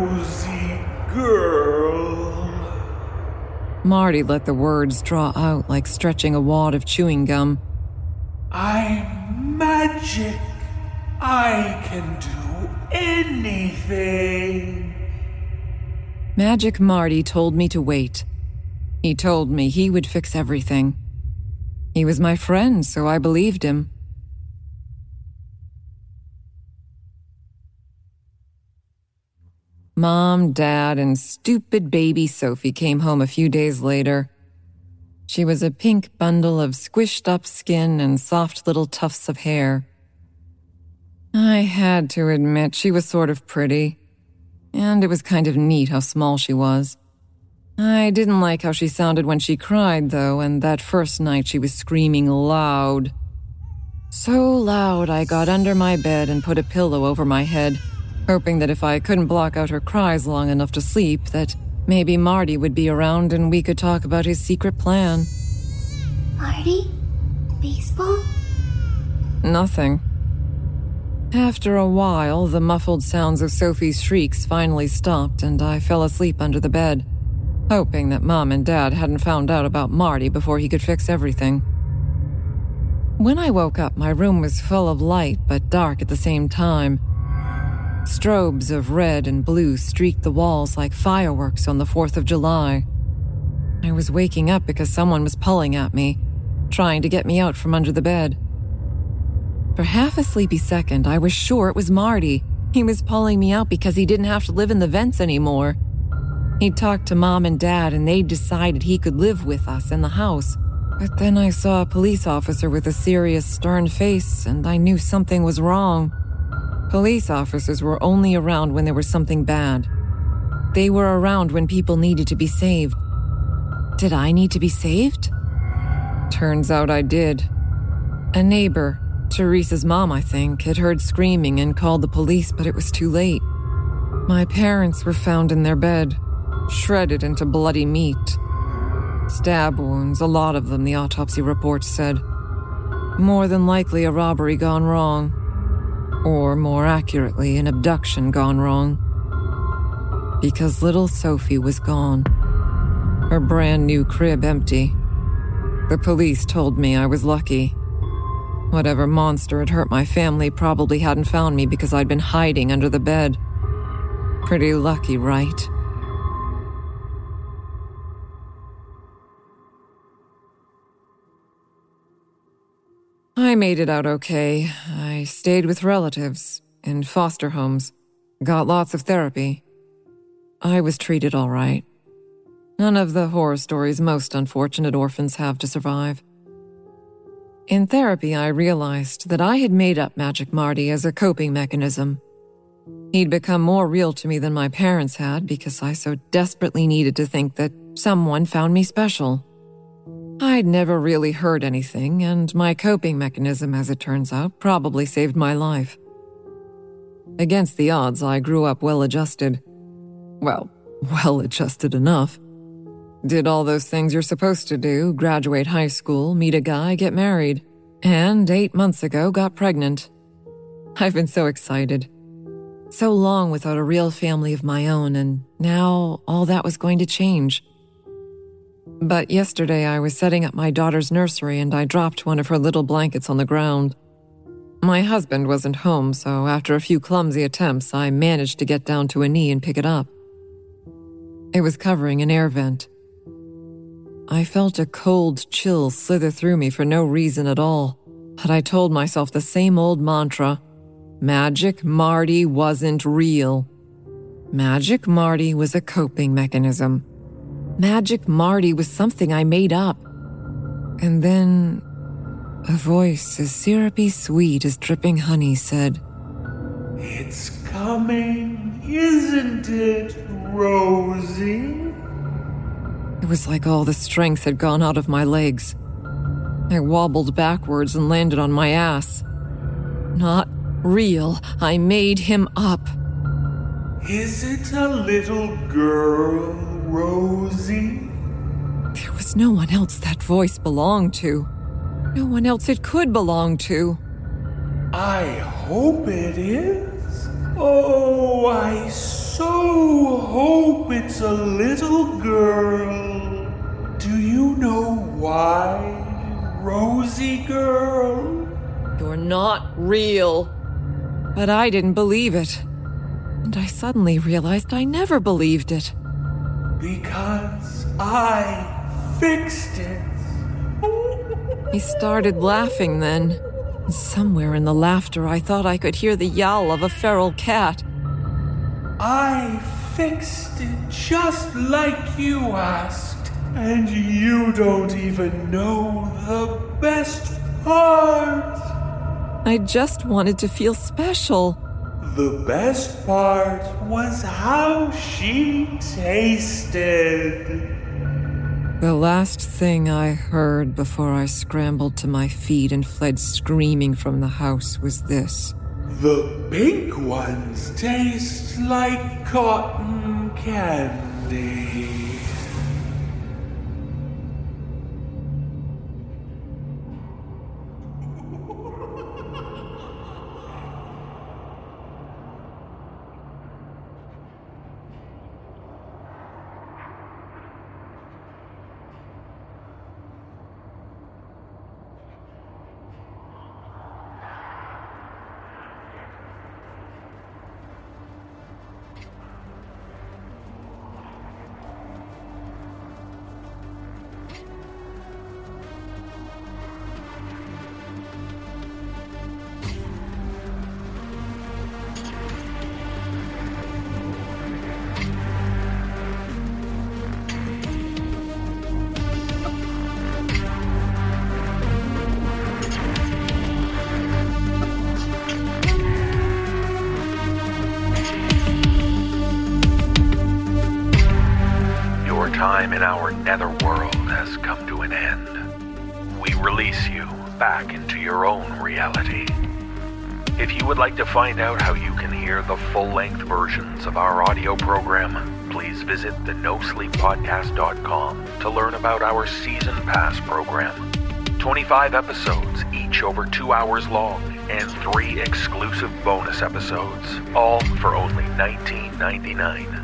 girl. Marty let the words draw out like stretching a wad of chewing gum. I'm magic. I can do anything. Magic Marty told me to wait. He told me he would fix everything. He was my friend, so I believed him. Mom, Dad, and stupid baby Sophie came home a few days later. She was a pink bundle of squished up skin and soft little tufts of hair. I had to admit she was sort of pretty, and it was kind of neat how small she was. I didn't like how she sounded when she cried, though, and that first night she was screaming loud. So loud I got under my bed and put a pillow over my head hoping that if I couldn't block out her cries long enough to sleep, that maybe Marty would be around and we could talk about his secret plan. Marty? Baseball? Nothing. After a while, the muffled sounds of Sophie's shrieks finally stopped, and I fell asleep under the bed, hoping that Mom and Dad hadn't found out about Marty before he could fix everything. When I woke up, my room was full of light but dark at the same time. Strobes of red and blue streaked the walls like fireworks on the 4th of July. I was waking up because someone was pulling at me, trying to get me out from under the bed. For half a sleepy second, I was sure it was Marty. He was pulling me out because he didn't have to live in the vents anymore. He'd talked to mom and dad, and they'd decided he could live with us in the house. But then I saw a police officer with a serious, stern face, and I knew something was wrong. Police officers were only around when there was something bad. They were around when people needed to be saved. Did I need to be saved? Turns out I did. A neighbor, Teresa's mom, I think, had heard screaming and called the police, but it was too late. My parents were found in their bed, shredded into bloody meat. Stab wounds, a lot of them, the autopsy report said. More than likely a robbery gone wrong. Or more accurately, an abduction gone wrong. Because little Sophie was gone. Her brand new crib empty. The police told me I was lucky. Whatever monster had hurt my family probably hadn't found me because I'd been hiding under the bed. Pretty lucky, right? I made it out okay. I stayed with relatives, in foster homes, got lots of therapy. I was treated all right. None of the horror stories most unfortunate orphans have to survive. In therapy, I realized that I had made up Magic Marty as a coping mechanism. He'd become more real to me than my parents had because I so desperately needed to think that someone found me special. I'd never really heard anything, and my coping mechanism, as it turns out, probably saved my life. Against the odds, I grew up well adjusted. Well, well adjusted enough. Did all those things you're supposed to do graduate high school, meet a guy, get married. And eight months ago, got pregnant. I've been so excited. So long without a real family of my own, and now all that was going to change. But yesterday I was setting up my daughter's nursery and I dropped one of her little blankets on the ground. My husband wasn't home, so after a few clumsy attempts, I managed to get down to a knee and pick it up. It was covering an air vent. I felt a cold chill slither through me for no reason at all, but I told myself the same old mantra Magic Marty wasn't real. Magic Marty was a coping mechanism. Magic Marty was something I made up. And then a voice as syrupy sweet as dripping honey said, It's coming, isn't it, Rosie? It was like all the strength had gone out of my legs. I wobbled backwards and landed on my ass. Not real. I made him up. Is it a little girl, Rosie? There was no one else that voice belonged to. No one else it could belong to. I hope it is. Oh, I so hope it's a little girl. Do you know why, Rosie girl? You're not real. But I didn't believe it. And I suddenly realized I never believed it. Because I fixed it. He started laughing then. Somewhere in the laughter, I thought I could hear the yowl of a feral cat. I fixed it just like you asked. And you don't even know the best part. I just wanted to feel special. The best part was how she tasted. The last thing I heard before I scrambled to my feet and fled screaming from the house was this. The pink ones taste like cotton candy. Netherworld has come to an end. We release you back into your own reality. If you would like to find out how you can hear the full length versions of our audio program, please visit the nosleeppodcast.com to learn about our season pass program. 25 episodes, each over two hours long, and three exclusive bonus episodes, all for only $19.99.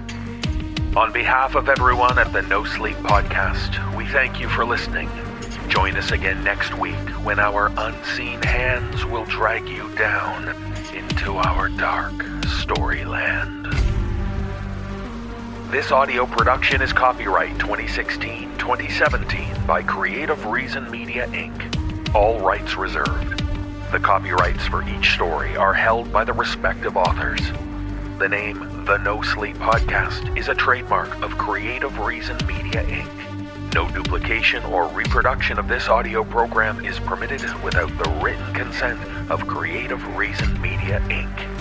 On behalf of everyone at the No Sleep Podcast, we thank you for listening. Join us again next week when our unseen hands will drag you down into our dark storyland. This audio production is copyright 2016 2017 by Creative Reason Media Inc., all rights reserved. The copyrights for each story are held by the respective authors. The name The No Sleep Podcast is a trademark of Creative Reason Media Inc. No duplication or reproduction of this audio program is permitted without the written consent of Creative Reason Media Inc.